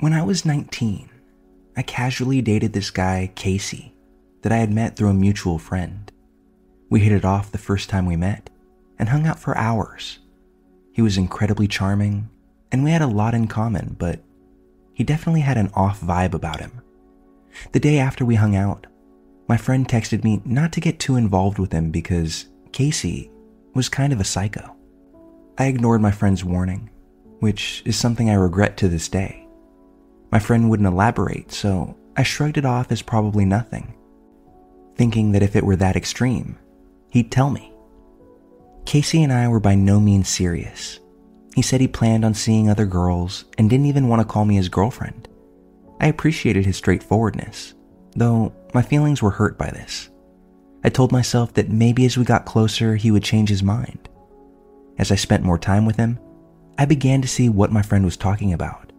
When I was 19, I casually dated this guy, Casey, that I had met through a mutual friend. We hit it off the first time we met and hung out for hours. He was incredibly charming, and we had a lot in common, but he definitely had an off vibe about him. The day after we hung out, my friend texted me not to get too involved with him because Casey was kind of a psycho. I ignored my friend's warning, which is something I regret to this day. My friend wouldn't elaborate, so I shrugged it off as probably nothing, thinking that if it were that extreme, he'd tell me. Casey and I were by no means serious. He said he planned on seeing other girls and didn't even want to call me his girlfriend. I appreciated his straightforwardness, though my feelings were hurt by this. I told myself that maybe as we got closer, he would change his mind. As I spent more time with him, I began to see what my friend was talking about.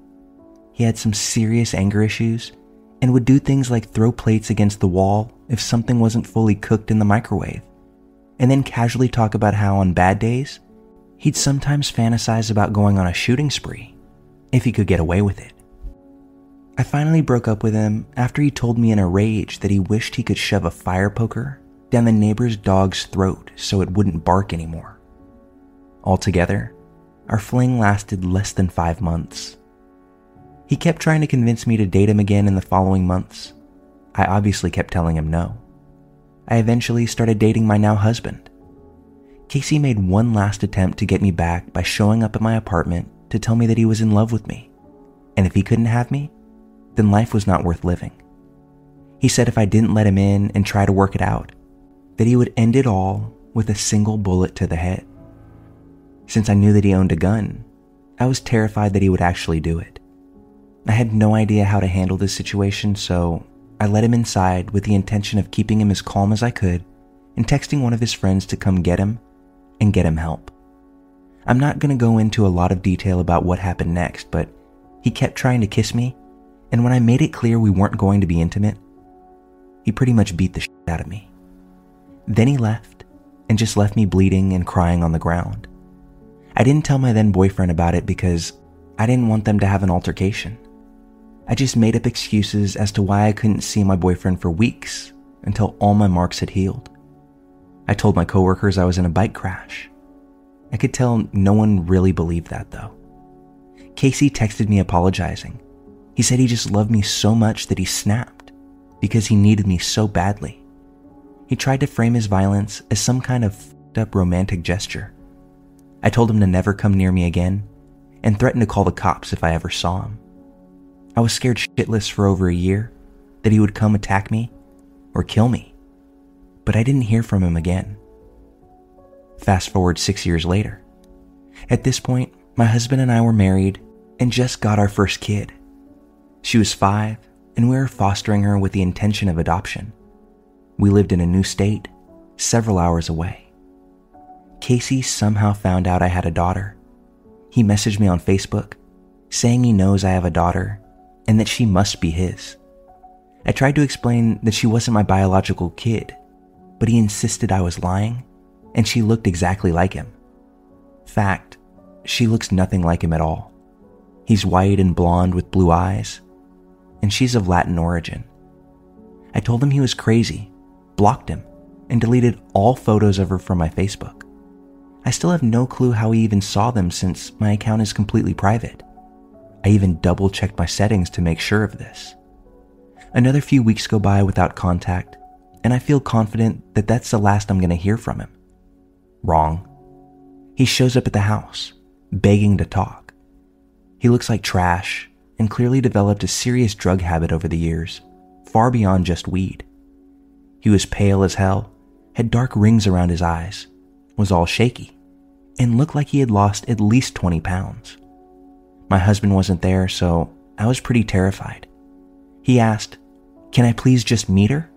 He had some serious anger issues and would do things like throw plates against the wall if something wasn't fully cooked in the microwave, and then casually talk about how on bad days, he'd sometimes fantasize about going on a shooting spree if he could get away with it. I finally broke up with him after he told me in a rage that he wished he could shove a fire poker down the neighbor's dog's throat so it wouldn't bark anymore. Altogether, our fling lasted less than five months he kept trying to convince me to date him again in the following months. I obviously kept telling him no. I eventually started dating my now husband. Casey made one last attempt to get me back by showing up at my apartment to tell me that he was in love with me, and if he couldn't have me, then life was not worth living. He said if I didn't let him in and try to work it out, that he would end it all with a single bullet to the head. Since I knew that he owned a gun, I was terrified that he would actually do it. I had no idea how to handle this situation, so I let him inside with the intention of keeping him as calm as I could and texting one of his friends to come get him and get him help. I'm not going to go into a lot of detail about what happened next, but he kept trying to kiss me, and when I made it clear we weren't going to be intimate, he pretty much beat the shit out of me. Then he left and just left me bleeding and crying on the ground. I didn't tell my then boyfriend about it because I didn't want them to have an altercation. I just made up excuses as to why I couldn't see my boyfriend for weeks until all my marks had healed. I told my coworkers I was in a bike crash. I could tell no one really believed that though. Casey texted me apologizing. He said he just loved me so much that he snapped because he needed me so badly. He tried to frame his violence as some kind of fed up romantic gesture. I told him to never come near me again and threatened to call the cops if I ever saw him. I was scared shitless for over a year that he would come attack me or kill me, but I didn't hear from him again. Fast forward six years later. At this point, my husband and I were married and just got our first kid. She was five, and we were fostering her with the intention of adoption. We lived in a new state, several hours away. Casey somehow found out I had a daughter. He messaged me on Facebook saying he knows I have a daughter and that she must be his. I tried to explain that she wasn't my biological kid, but he insisted I was lying, and she looked exactly like him. Fact, she looks nothing like him at all. He's white and blonde with blue eyes, and she's of Latin origin. I told him he was crazy, blocked him, and deleted all photos of her from my Facebook. I still have no clue how he even saw them since my account is completely private. I even double checked my settings to make sure of this. Another few weeks go by without contact, and I feel confident that that's the last I'm going to hear from him. Wrong. He shows up at the house, begging to talk. He looks like trash and clearly developed a serious drug habit over the years, far beyond just weed. He was pale as hell, had dark rings around his eyes, was all shaky, and looked like he had lost at least 20 pounds. My husband wasn't there, so I was pretty terrified. He asked, Can I please just meet her?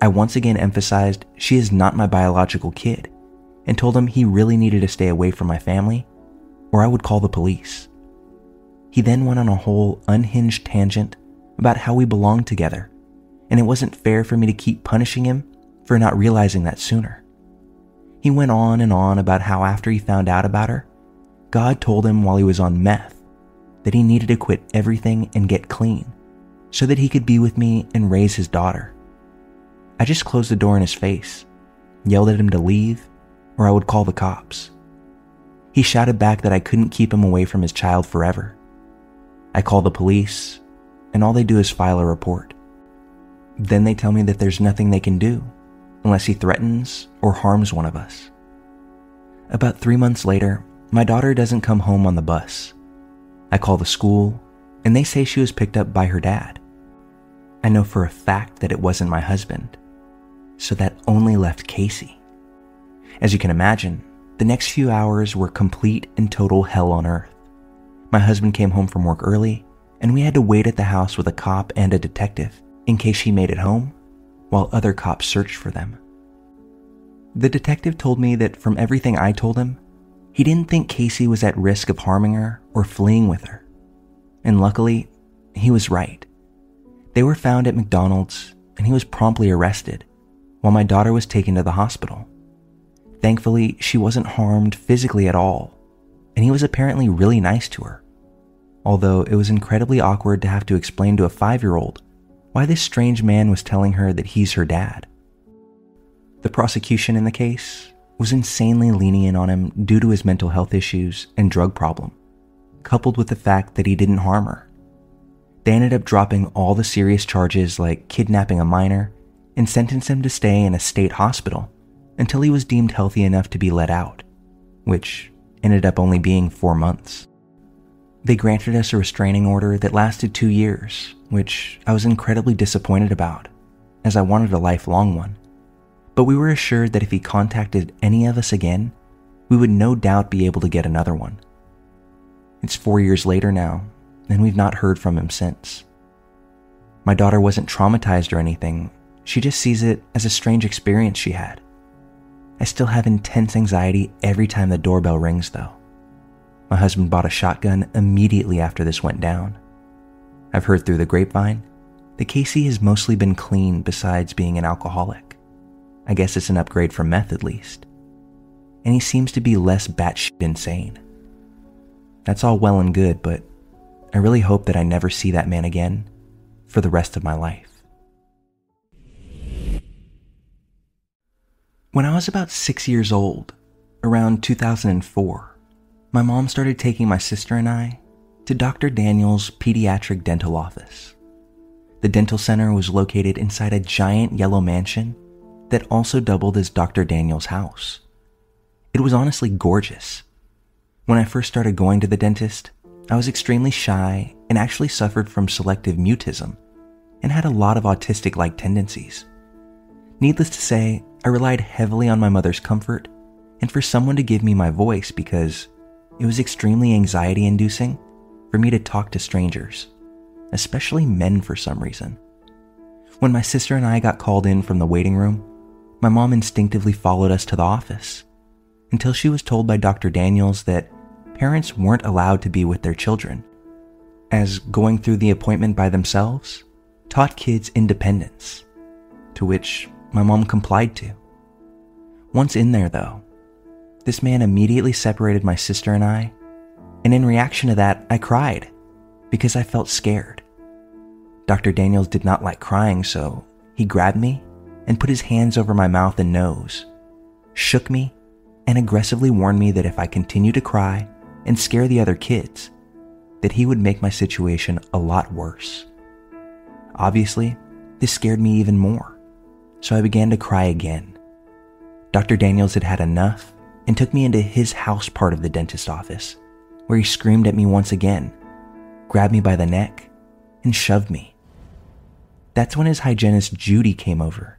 I once again emphasized she is not my biological kid and told him he really needed to stay away from my family or I would call the police. He then went on a whole unhinged tangent about how we belonged together, and it wasn't fair for me to keep punishing him for not realizing that sooner. He went on and on about how after he found out about her, God told him while he was on meth that he needed to quit everything and get clean so that he could be with me and raise his daughter. I just closed the door in his face, yelled at him to leave, or I would call the cops. He shouted back that I couldn't keep him away from his child forever. I call the police, and all they do is file a report. Then they tell me that there's nothing they can do unless he threatens or harms one of us. About three months later, my daughter doesn't come home on the bus. I call the school, and they say she was picked up by her dad. I know for a fact that it wasn't my husband, so that only left Casey. As you can imagine, the next few hours were complete and total hell on earth. My husband came home from work early, and we had to wait at the house with a cop and a detective in case she made it home, while other cops searched for them. The detective told me that from everything I told him, he didn't think Casey was at risk of harming her or fleeing with her. And luckily, he was right. They were found at McDonald's, and he was promptly arrested, while my daughter was taken to the hospital. Thankfully, she wasn't harmed physically at all, and he was apparently really nice to her. Although it was incredibly awkward to have to explain to a five year old why this strange man was telling her that he's her dad. The prosecution in the case was insanely lenient on him due to his mental health issues and drug problem, coupled with the fact that he didn't harm her. They ended up dropping all the serious charges like kidnapping a minor and sentenced him to stay in a state hospital until he was deemed healthy enough to be let out, which ended up only being four months. They granted us a restraining order that lasted two years, which I was incredibly disappointed about, as I wanted a lifelong one. But we were assured that if he contacted any of us again, we would no doubt be able to get another one. It's four years later now, and we've not heard from him since. My daughter wasn't traumatized or anything, she just sees it as a strange experience she had. I still have intense anxiety every time the doorbell rings, though. My husband bought a shotgun immediately after this went down. I've heard through the grapevine that Casey has mostly been clean besides being an alcoholic. I guess it's an upgrade from meth at least. And he seems to be less batshit insane. That's all well and good, but I really hope that I never see that man again for the rest of my life. When I was about six years old, around 2004, my mom started taking my sister and I to Dr. Daniel's pediatric dental office. The dental center was located inside a giant yellow mansion that also doubled as Dr. Daniel's house. It was honestly gorgeous. When I first started going to the dentist, I was extremely shy and actually suffered from selective mutism and had a lot of autistic like tendencies. Needless to say, I relied heavily on my mother's comfort and for someone to give me my voice because it was extremely anxiety inducing for me to talk to strangers, especially men for some reason. When my sister and I got called in from the waiting room, my mom instinctively followed us to the office until she was told by Dr. Daniels that parents weren't allowed to be with their children, as going through the appointment by themselves taught kids independence, to which my mom complied to. Once in there, though, this man immediately separated my sister and I, and in reaction to that, I cried because I felt scared. Dr. Daniels did not like crying, so he grabbed me and put his hands over my mouth and nose, shook me, and aggressively warned me that if I continued to cry and scare the other kids, that he would make my situation a lot worse. Obviously, this scared me even more so I began to cry again. Dr. Daniels had had enough and took me into his house part of the dentist office, where he screamed at me once again, grabbed me by the neck, and shoved me. That's when his hygienist Judy came over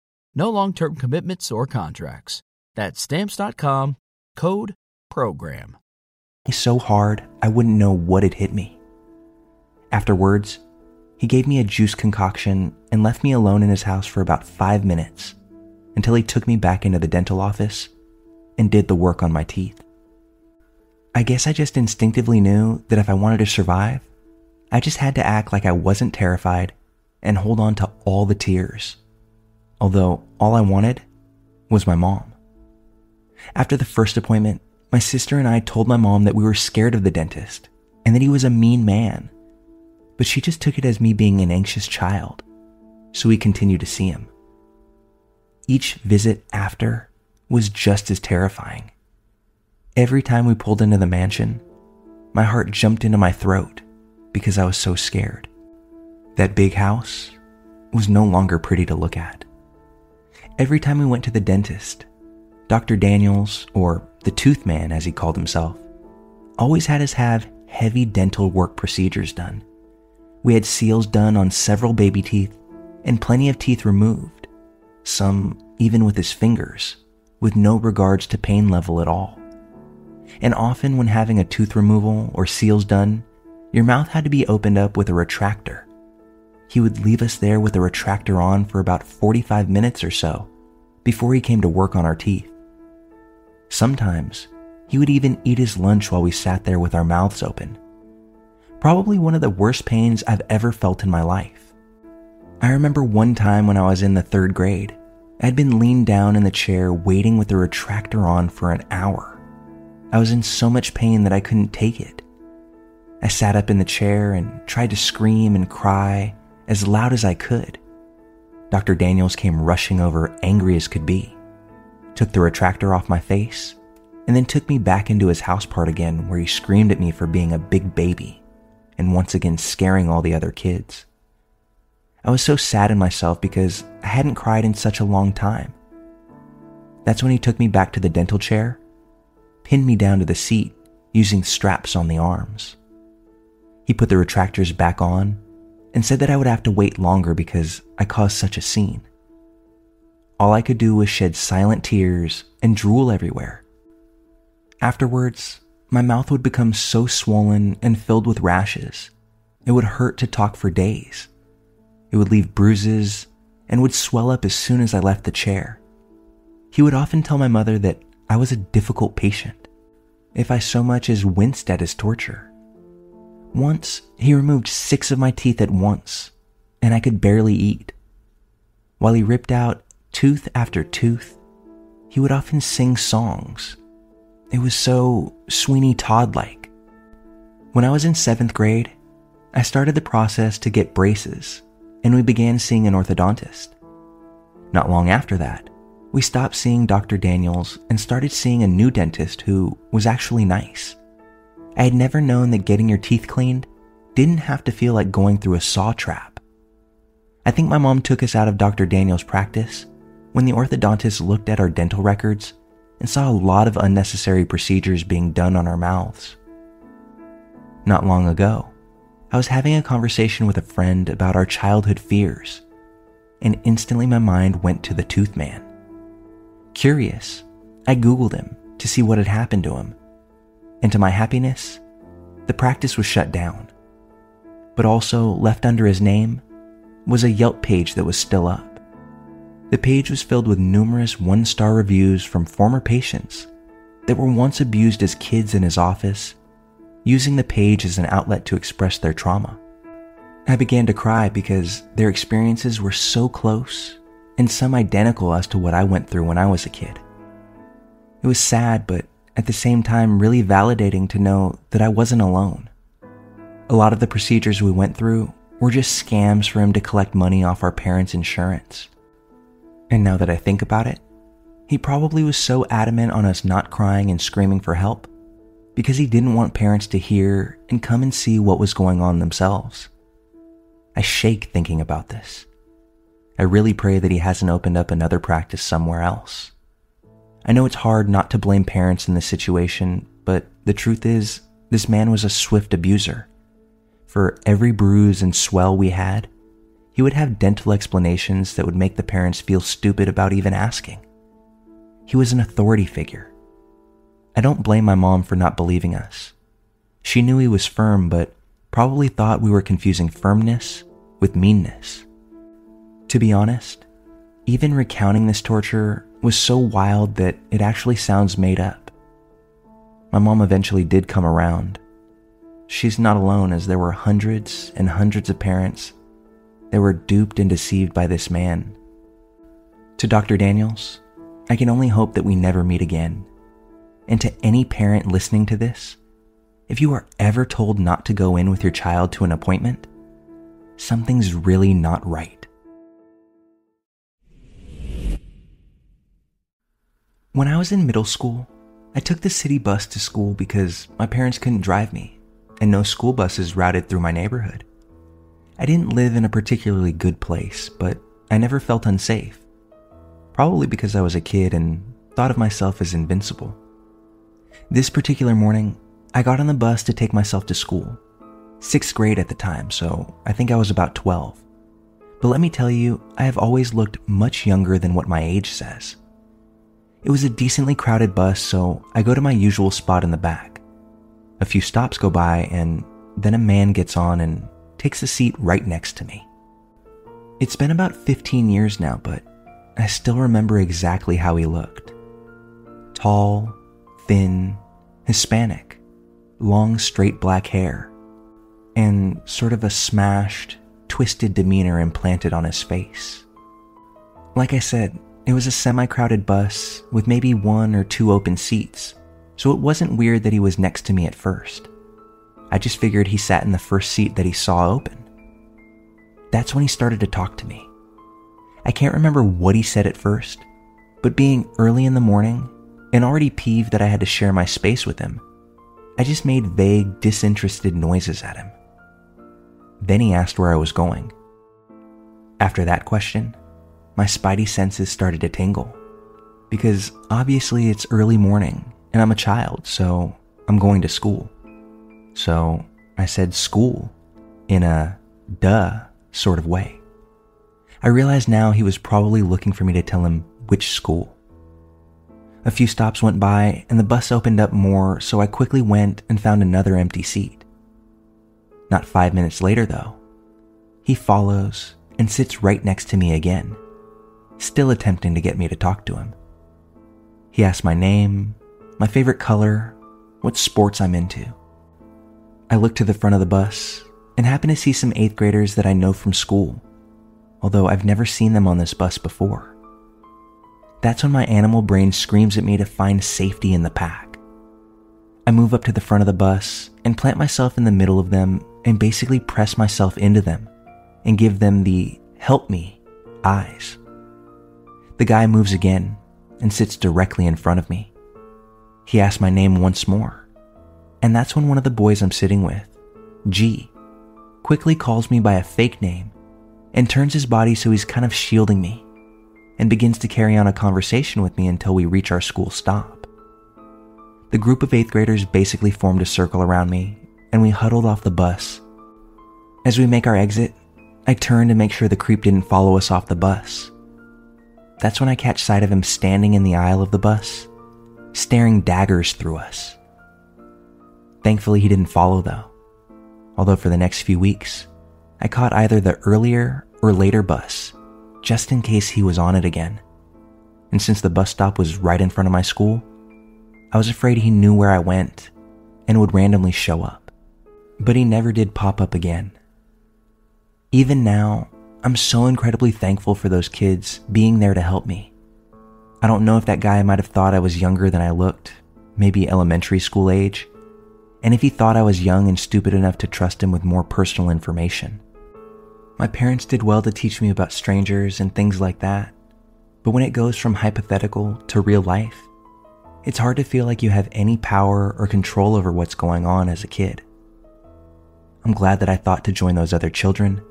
No long term commitments or contracts. That's Stamps.com, code PROGRAM. So hard, I wouldn't know what had hit me. Afterwards, he gave me a juice concoction and left me alone in his house for about five minutes until he took me back into the dental office and did the work on my teeth. I guess I just instinctively knew that if I wanted to survive, I just had to act like I wasn't terrified and hold on to all the tears. Although all I wanted was my mom. After the first appointment, my sister and I told my mom that we were scared of the dentist and that he was a mean man but she just took it as me being an anxious child, so we continued to see him. Each visit after was just as terrifying. Every time we pulled into the mansion, my heart jumped into my throat because I was so scared. That big house was no longer pretty to look at. Every time we went to the dentist, Dr. Daniels, or the tooth man as he called himself, always had us have heavy dental work procedures done we had seals done on several baby teeth and plenty of teeth removed, some even with his fingers, with no regards to pain level at all. And often, when having a tooth removal or seals done, your mouth had to be opened up with a retractor. He would leave us there with a retractor on for about 45 minutes or so before he came to work on our teeth. Sometimes, he would even eat his lunch while we sat there with our mouths open probably one of the worst pains I've ever felt in my life. I remember one time when I was in the third grade, I'd been leaned down in the chair waiting with the retractor on for an hour. I was in so much pain that I couldn't take it. I sat up in the chair and tried to scream and cry as loud as I could. Dr. Daniels came rushing over, angry as could be, took the retractor off my face, and then took me back into his house part again where he screamed at me for being a big baby and once again scaring all the other kids. I was so sad in myself because I hadn't cried in such a long time. That's when he took me back to the dental chair, pinned me down to the seat using straps on the arms. He put the retractors back on and said that I would have to wait longer because I caused such a scene. All I could do was shed silent tears and drool everywhere. Afterwards, my mouth would become so swollen and filled with rashes. It would hurt to talk for days. It would leave bruises and would swell up as soon as I left the chair. He would often tell my mother that I was a difficult patient if I so much as winced at his torture. Once, he removed six of my teeth at once, and I could barely eat. While he ripped out tooth after tooth, he would often sing songs it was so Sweeney Todd like. When I was in seventh grade, I started the process to get braces, and we began seeing an orthodontist. Not long after that, we stopped seeing Dr. Daniels and started seeing a new dentist who was actually nice. I had never known that getting your teeth cleaned didn't have to feel like going through a saw trap. I think my mom took us out of Dr. Daniels' practice when the orthodontist looked at our dental records and saw a lot of unnecessary procedures being done on our mouths. Not long ago, I was having a conversation with a friend about our childhood fears, and instantly my mind went to the tooth man. Curious, I Googled him to see what had happened to him, and to my happiness, the practice was shut down. But also left under his name was a Yelp page that was still up. The page was filled with numerous one star reviews from former patients that were once abused as kids in his office, using the page as an outlet to express their trauma. I began to cry because their experiences were so close and some identical as to what I went through when I was a kid. It was sad, but at the same time, really validating to know that I wasn't alone. A lot of the procedures we went through were just scams for him to collect money off our parents' insurance. And now that I think about it, he probably was so adamant on us not crying and screaming for help because he didn't want parents to hear and come and see what was going on themselves. I shake thinking about this. I really pray that he hasn't opened up another practice somewhere else. I know it's hard not to blame parents in this situation, but the truth is, this man was a swift abuser. For every bruise and swell we had, he would have dental explanations that would make the parents feel stupid about even asking. He was an authority figure. I don't blame my mom for not believing us. She knew he was firm, but probably thought we were confusing firmness with meanness. To be honest, even recounting this torture was so wild that it actually sounds made up. My mom eventually did come around. She's not alone, as there were hundreds and hundreds of parents that were duped and deceived by this man. To Dr. Daniels, I can only hope that we never meet again. And to any parent listening to this, if you are ever told not to go in with your child to an appointment, something's really not right. When I was in middle school, I took the city bus to school because my parents couldn't drive me, and no school buses routed through my neighborhood. I didn't live in a particularly good place, but I never felt unsafe. Probably because I was a kid and thought of myself as invincible. This particular morning, I got on the bus to take myself to school. Sixth grade at the time, so I think I was about 12. But let me tell you, I have always looked much younger than what my age says. It was a decently crowded bus, so I go to my usual spot in the back. A few stops go by, and then a man gets on and takes a seat right next to me. It's been about 15 years now, but I still remember exactly how he looked tall, thin, Hispanic, long straight black hair, and sort of a smashed, twisted demeanor implanted on his face. Like I said, it was a semi crowded bus with maybe one or two open seats, so it wasn't weird that he was next to me at first. I just figured he sat in the first seat that he saw open. That's when he started to talk to me. I can't remember what he said at first, but being early in the morning and already peeved that I had to share my space with him, I just made vague, disinterested noises at him. Then he asked where I was going. After that question, my spidey senses started to tingle. Because obviously it's early morning and I'm a child, so I'm going to school. So I said school in a duh sort of way. I realized now he was probably looking for me to tell him which school. A few stops went by and the bus opened up more, so I quickly went and found another empty seat. Not five minutes later, though, he follows and sits right next to me again still attempting to get me to talk to him. He asked my name, my favorite color, what sports I'm into. I look to the front of the bus and happen to see some eighth graders that I know from school, although I've never seen them on this bus before. That's when my animal brain screams at me to find safety in the pack. I move up to the front of the bus and plant myself in the middle of them and basically press myself into them and give them the help me eyes. The guy moves again and sits directly in front of me. He asks my name once more, and that's when one of the boys I'm sitting with, G, quickly calls me by a fake name and turns his body so he's kind of shielding me and begins to carry on a conversation with me until we reach our school stop. The group of eighth graders basically formed a circle around me and we huddled off the bus. As we make our exit, I turn to make sure the creep didn't follow us off the bus. That's when I catch sight of him standing in the aisle of the bus, staring daggers through us. Thankfully, he didn't follow though, although for the next few weeks, I caught either the earlier or later bus, just in case he was on it again. And since the bus stop was right in front of my school, I was afraid he knew where I went and would randomly show up. But he never did pop up again. Even now, I'm so incredibly thankful for those kids being there to help me. I don't know if that guy might have thought I was younger than I looked, maybe elementary school age, and if he thought I was young and stupid enough to trust him with more personal information. My parents did well to teach me about strangers and things like that, but when it goes from hypothetical to real life, it's hard to feel like you have any power or control over what's going on as a kid. I'm glad that I thought to join those other children.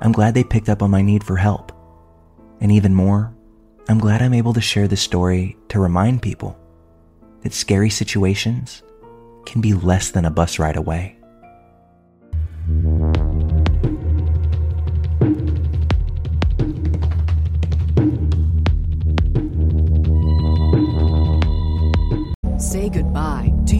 I'm glad they picked up on my need for help. And even more, I'm glad I'm able to share this story to remind people that scary situations can be less than a bus ride away.